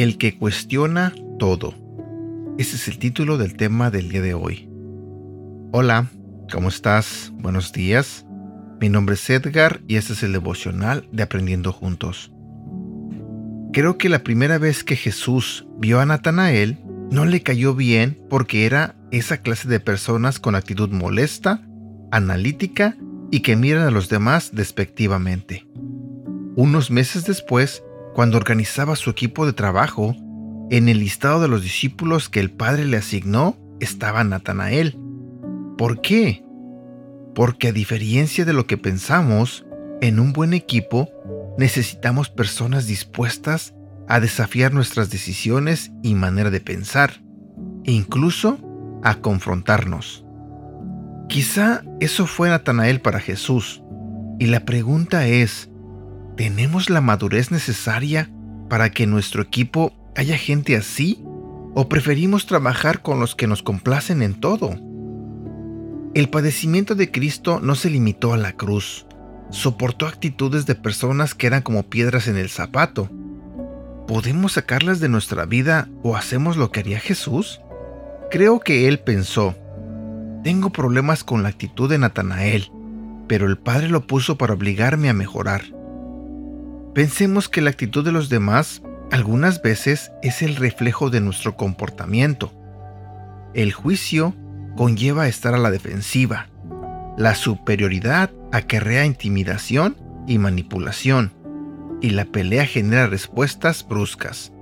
El que cuestiona todo. Ese es el título del tema del día de hoy. Hola, ¿cómo estás? Buenos días. Mi nombre es Edgar y este es el devocional de Aprendiendo Juntos. Creo que la primera vez que Jesús vio a Natanael no le cayó bien porque era esa clase de personas con actitud molesta, analítica y que miran a los demás despectivamente. Unos meses después, cuando organizaba su equipo de trabajo, en el listado de los discípulos que el Padre le asignó estaba Natanael. ¿Por qué? Porque a diferencia de lo que pensamos, en un buen equipo necesitamos personas dispuestas a desafiar nuestras decisiones y manera de pensar, e incluso a confrontarnos. Quizá eso fue Natanael para Jesús, y la pregunta es, ¿Tenemos la madurez necesaria para que en nuestro equipo haya gente así? ¿O preferimos trabajar con los que nos complacen en todo? El padecimiento de Cristo no se limitó a la cruz, soportó actitudes de personas que eran como piedras en el zapato. ¿Podemos sacarlas de nuestra vida o hacemos lo que haría Jesús? Creo que él pensó, tengo problemas con la actitud de Natanael, pero el Padre lo puso para obligarme a mejorar. Pensemos que la actitud de los demás algunas veces es el reflejo de nuestro comportamiento. El juicio conlleva estar a la defensiva. La superioridad acarrea intimidación y manipulación. Y la pelea genera respuestas bruscas.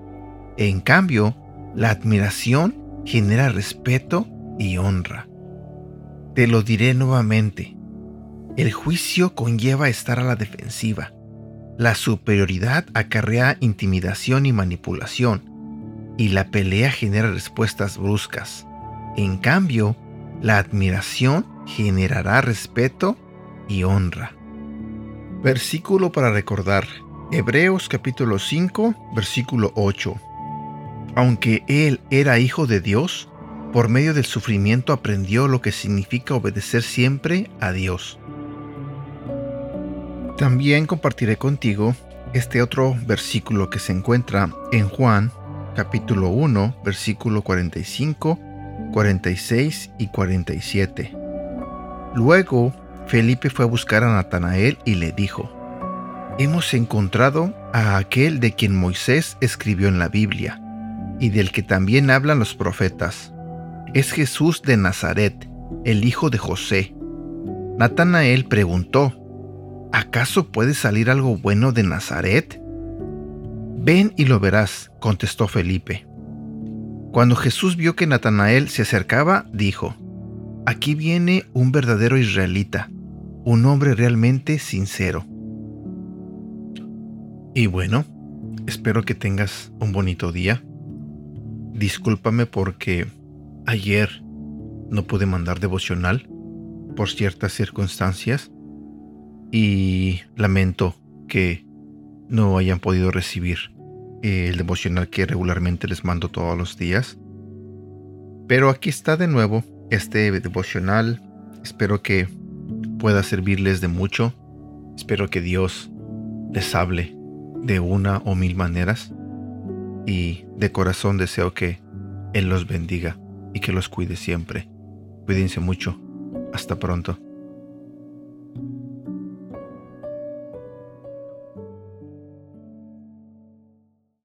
En cambio, la admiración genera respeto y honra. Te lo diré nuevamente. El juicio conlleva estar a la defensiva. La superioridad acarrea intimidación y manipulación, y la pelea genera respuestas bruscas. En cambio, la admiración generará respeto y honra. Versículo para recordar. Hebreos capítulo 5, versículo 8. Aunque él era hijo de Dios, por medio del sufrimiento aprendió lo que significa obedecer siempre a Dios. También compartiré contigo este otro versículo que se encuentra en Juan capítulo 1, versículo 45, 46 y 47. Luego Felipe fue a buscar a Natanael y le dijo, Hemos encontrado a aquel de quien Moisés escribió en la Biblia, y del que también hablan los profetas. Es Jesús de Nazaret, el hijo de José. Natanael preguntó, ¿acaso puede salir algo bueno de Nazaret? Ven y lo verás, contestó Felipe. Cuando Jesús vio que Natanael se acercaba, dijo, Aquí viene un verdadero israelita, un hombre realmente sincero. Y bueno, espero que tengas un bonito día. Discúlpame porque ayer no pude mandar devocional por ciertas circunstancias y lamento que no hayan podido recibir el devocional que regularmente les mando todos los días. Pero aquí está de nuevo este devocional. Espero que pueda servirles de mucho. Espero que Dios les hable de una o mil maneras. Y de corazón deseo que Él los bendiga y que los cuide siempre. Cuídense mucho. Hasta pronto.